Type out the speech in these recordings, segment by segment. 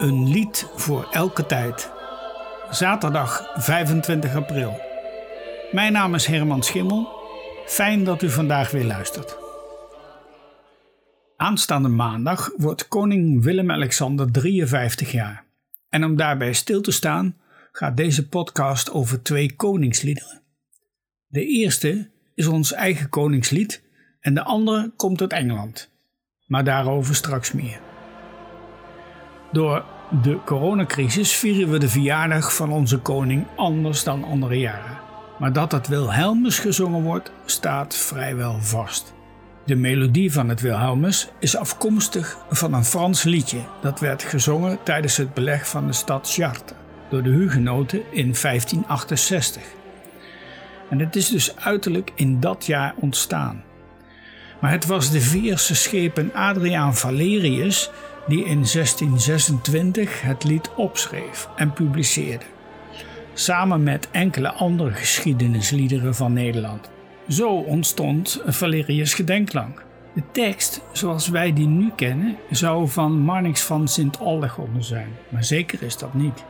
Een lied voor elke tijd. Zaterdag 25 april. Mijn naam is Herman Schimmel. Fijn dat u vandaag weer luistert. Aanstaande maandag wordt koning Willem-Alexander 53 jaar. En om daarbij stil te staan gaat deze podcast over twee koningsliederen. De eerste is ons eigen koningslied en de andere komt uit Engeland. Maar daarover straks meer. Door de coronacrisis vieren we de verjaardag van onze koning anders dan andere jaren. Maar dat het Wilhelmus gezongen wordt, staat vrijwel vast. De melodie van het Wilhelmus is afkomstig van een Frans liedje dat werd gezongen tijdens het beleg van de stad Chartres door de hugenoten in 1568. En het is dus uiterlijk in dat jaar ontstaan. Maar het was de Veerse schepen Adriaan Valerius die in 1626 het lied opschreef en publiceerde, samen met enkele andere geschiedenisliederen van Nederland. Zo ontstond Valerius Gedenklank. De tekst, zoals wij die nu kennen, zou van Marnix van Sint-Aldegonde zijn, maar zeker is dat niet.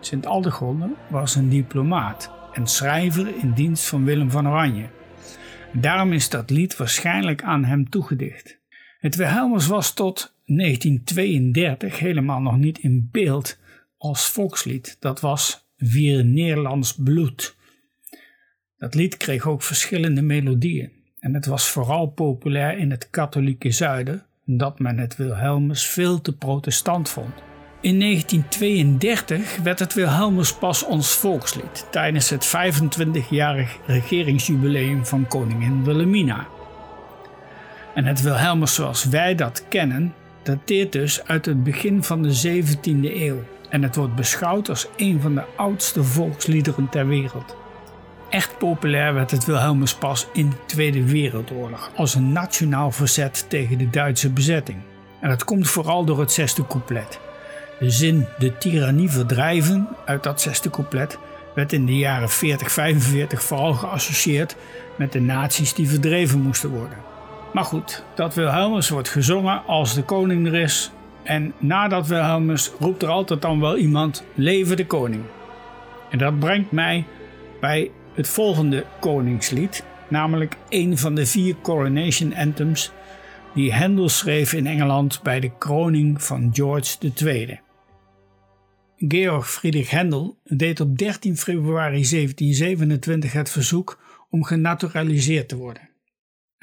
Sint-Aldegonde was een diplomaat en schrijver in dienst van Willem van Oranje. Daarom is dat lied waarschijnlijk aan hem toegedicht. Het Wilhelmus was tot 1932 helemaal nog niet in beeld als volkslied. Dat was Vier Nederlands bloed. Dat lied kreeg ook verschillende melodieën. En het was vooral populair in het katholieke zuiden, omdat men het Wilhelmus veel te protestant vond. In 1932 werd het Wilhelmus pas ons volkslied tijdens het 25-jarig regeringsjubileum van koningin Wilhelmina. En het Wilhelmus zoals wij dat kennen dateert dus uit het begin van de 17e eeuw en het wordt beschouwd als een van de oudste volksliederen ter wereld. Echt populair werd het Wilhelmus pas in de Tweede Wereldoorlog als een nationaal verzet tegen de Duitse bezetting. En dat komt vooral door het zesde couplet. De zin de tirannie verdrijven uit dat zesde couplet werd in de jaren 40-45 vooral geassocieerd met de naties die verdreven moesten worden. Maar goed, dat Wilhelmus wordt gezongen als de koning er is. En nadat Wilhelmus roept er altijd dan wel iemand: Leven de koning. En dat brengt mij bij het volgende koningslied, namelijk een van de vier coronation anthems die Handel schreef in Engeland bij de kroning van George II. Georg Friedrich Händel deed op 13 februari 1727 het verzoek om genaturaliseerd te worden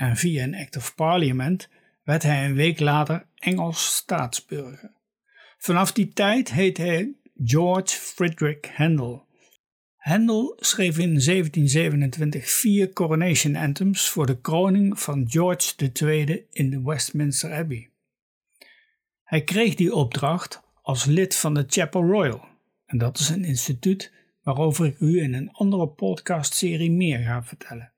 en via een Act of Parliament werd hij een week later Engels staatsburger. Vanaf die tijd heet hij George Frederick Handel. Handel schreef in 1727 vier coronation anthems voor de kroning van George II in de Westminster Abbey. Hij kreeg die opdracht als lid van de Chapel Royal, en dat is een instituut waarover ik u in een andere podcastserie meer ga vertellen.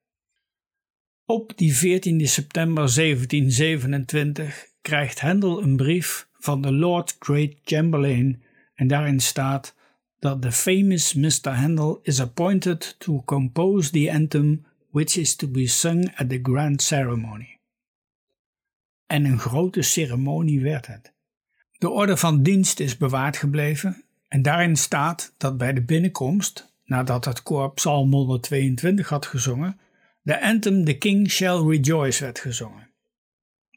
Op die 14 september 1727 krijgt Handel een brief van de Lord Great Chamberlain en daarin staat dat the famous Mr. Handel is appointed to compose the anthem which is to be sung at the grand ceremony. En een grote ceremonie werd het. De orde van dienst is bewaard gebleven en daarin staat dat bij de binnenkomst, nadat het koor Psalm 122 had gezongen, de anthem The King Shall Rejoice werd gezongen.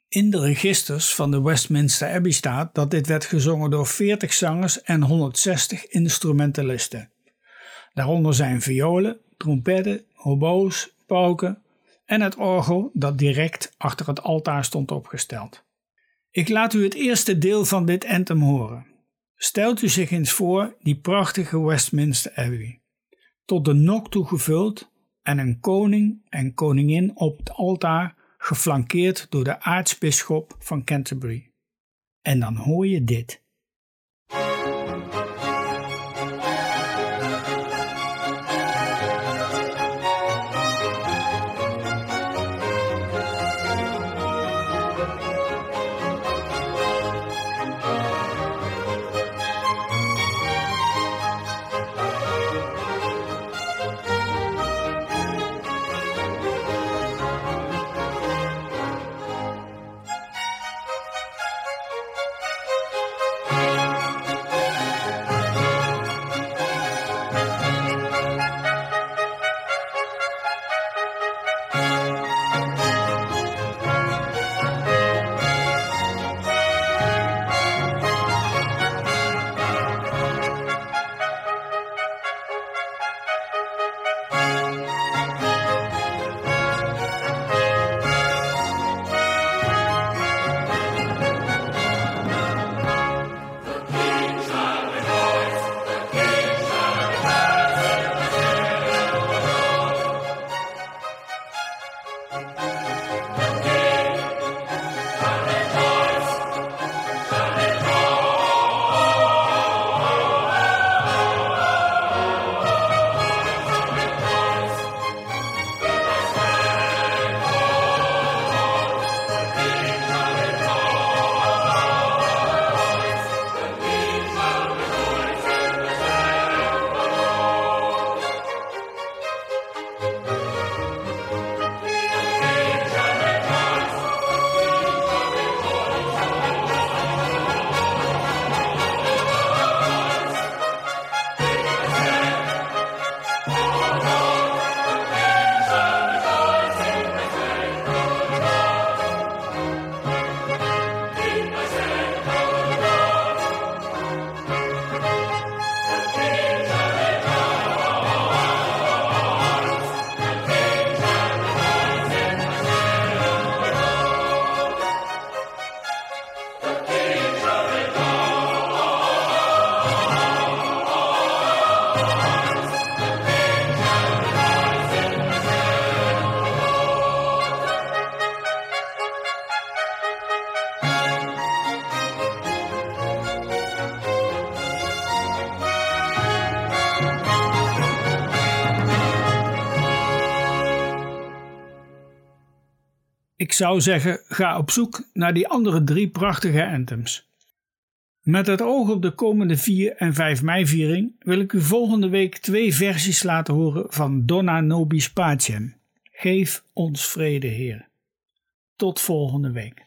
In de registers van de Westminster Abbey staat dat dit werd gezongen door 40 zangers en 160 instrumentalisten. Daaronder zijn violen, trompetten, hobo's, pauken en het orgel dat direct achter het altaar stond opgesteld. Ik laat u het eerste deel van dit anthem horen. Stelt u zich eens voor die prachtige Westminster Abbey, tot de nok toe gevuld en een koning en koningin op het altaar, geflankeerd door de aartsbisschop van Canterbury. En dan hoor je dit. Ik zou zeggen, ga op zoek naar die andere drie prachtige anthems. Met het oog op de komende 4 en 5 mei viering wil ik u volgende week twee versies laten horen van Donna Nobis Pacem. Geef ons vrede, Heer. Tot volgende week.